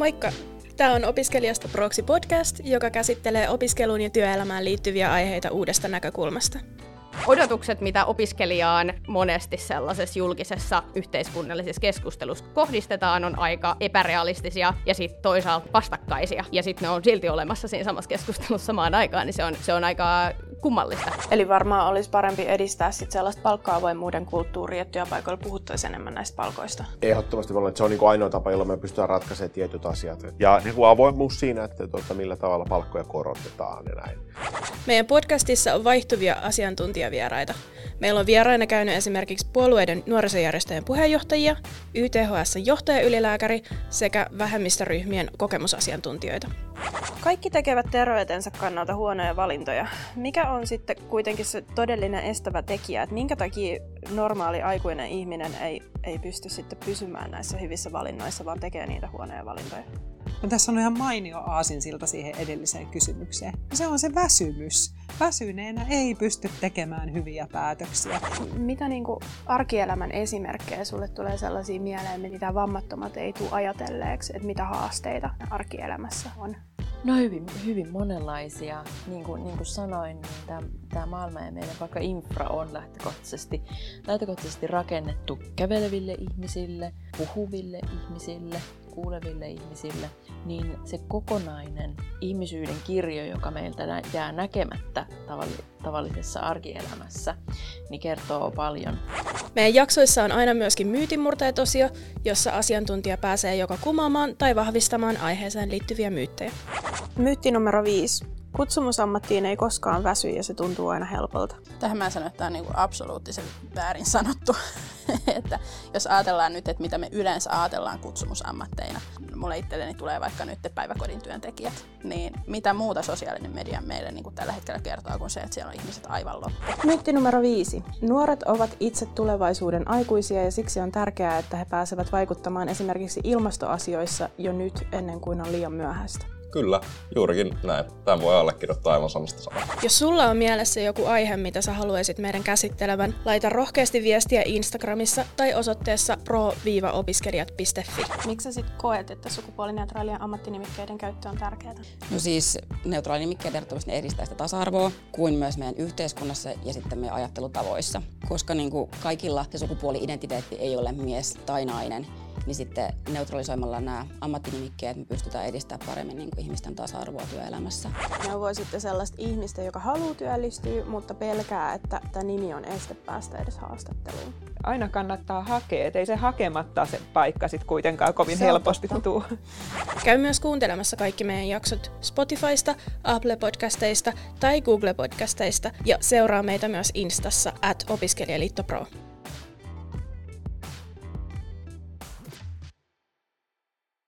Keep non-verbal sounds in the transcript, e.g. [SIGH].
Moikka! Tämä on Opiskelijasta Proksi podcast, joka käsittelee opiskeluun ja työelämään liittyviä aiheita uudesta näkökulmasta. Odotukset, mitä opiskelijaan monesti sellaisessa julkisessa yhteiskunnallisessa keskustelussa kohdistetaan, on aika epärealistisia ja sitten toisaalta vastakkaisia. Ja sitten ne on silti olemassa siinä samassa keskustelussa samaan aikaan, niin se on, se on aika kummallista. Eli varmaan olisi parempi edistää sit sellaista palkka-avoimuuden kulttuuria, että työpaikoilla puhuttaisiin enemmän näistä palkoista. Ehdottomasti että se on niin ainoa tapa, jolla me pystytään ratkaisemaan tietyt asiat. Ja niin kuin avoimuus siinä, että tuota, millä tavalla palkkoja korotetaan ja näin. Meidän podcastissa on vaihtuvia asiantuntijavieraita. Meillä on vieraina käynyt esimerkiksi puolueiden nuorisojärjestöjen puheenjohtajia, YTHS johtajaylilääkäri sekä vähemmistöryhmien kokemusasiantuntijoita. Kaikki tekevät terveytensä kannalta huonoja valintoja. Mikä on sitten kuitenkin se todellinen estävä tekijä, että minkä takia normaali aikuinen ihminen ei, ei pysty sitten pysymään näissä hyvissä valinnoissa, vaan tekee niitä huonoja valintoja? No tässä on ihan mainio aasinsilta siihen edelliseen kysymykseen. Se on se väsymys. Väsyneenä ei pysty tekemään hyviä päätöksiä. Mitä niin kuin arkielämän esimerkkejä sulle tulee sellaisia mieleen, mitä vammattomat ei tule ajatelleeksi, että mitä haasteita arkielämässä on? No hyvin, hyvin monenlaisia. Niin kuin, niin kuin sanoin, niin tämä, tämä maailma ja meidän vaikka infra on lähtökohtaisesti, lähtökohtaisesti rakennettu käveleville ihmisille, puhuville ihmisille, kuuleville ihmisille, niin se kokonainen ihmisyyden kirjo, joka meiltä jää näkemättä tavallisessa arkielämässä, niin kertoo paljon. Meidän jaksoissa on aina myöskin myytinmurteet osio, jossa asiantuntija pääsee joko kumaamaan tai vahvistamaan aiheeseen liittyviä myyttejä. Myytti numero 5. Kutsumusammattiin ei koskaan väsy ja se tuntuu aina helpolta. Tähän mä sanon, että tämä on niin absoluuttisen väärin sanottu. [LAUGHS] että jos ajatellaan nyt, että mitä me yleensä ajatellaan kutsumusammatteina, mulle itselleni tulee vaikka nyt päiväkodin työntekijät, niin mitä muuta sosiaalinen media meille niin kuin tällä hetkellä kertoo kuin se, että siellä on ihmiset aivan loppu. Myytti numero viisi. Nuoret ovat itse tulevaisuuden aikuisia ja siksi on tärkeää, että he pääsevät vaikuttamaan esimerkiksi ilmastoasioissa jo nyt ennen kuin on liian myöhäistä. Kyllä, juurikin näin. Tämän voi allekirjoittaa aivan samasta sanasta. Jos sulla on mielessä joku aihe, mitä sä haluaisit meidän käsittelevän, laita rohkeasti viestiä Instagramissa tai osoitteessa pro-opiskelijat.fi. Miksi sä sitten koet, että sukupuolineutraalien ammattinimikkeiden käyttö on tärkeää? No siis neutraalinimikkeet ehdottomasti edistää sitä tasa-arvoa, kuin myös meidän yhteiskunnassa ja sitten meidän ajattelutavoissa. Koska niin kuin kaikilla se sukupuoli-identiteetti ei ole mies tai nainen, niin sitten neutralisoimalla nämä ammattinimikkeet me pystytään edistämään paremmin niin kuin ihmisten tasa-arvoa työelämässä. sitten sellaista ihmistä, joka haluaa työllistyä, mutta pelkää, että tämä nimi on este päästä edes haastatteluun. Aina kannattaa hakea, ettei se hakematta se paikka sitten kuitenkaan kovin se helposti tuu. Käy myös kuuntelemassa kaikki meidän jaksot Spotifysta, Apple Podcasteista tai Google Podcasteista ja seuraa meitä myös Instassa at opiskelijaliitto Pro.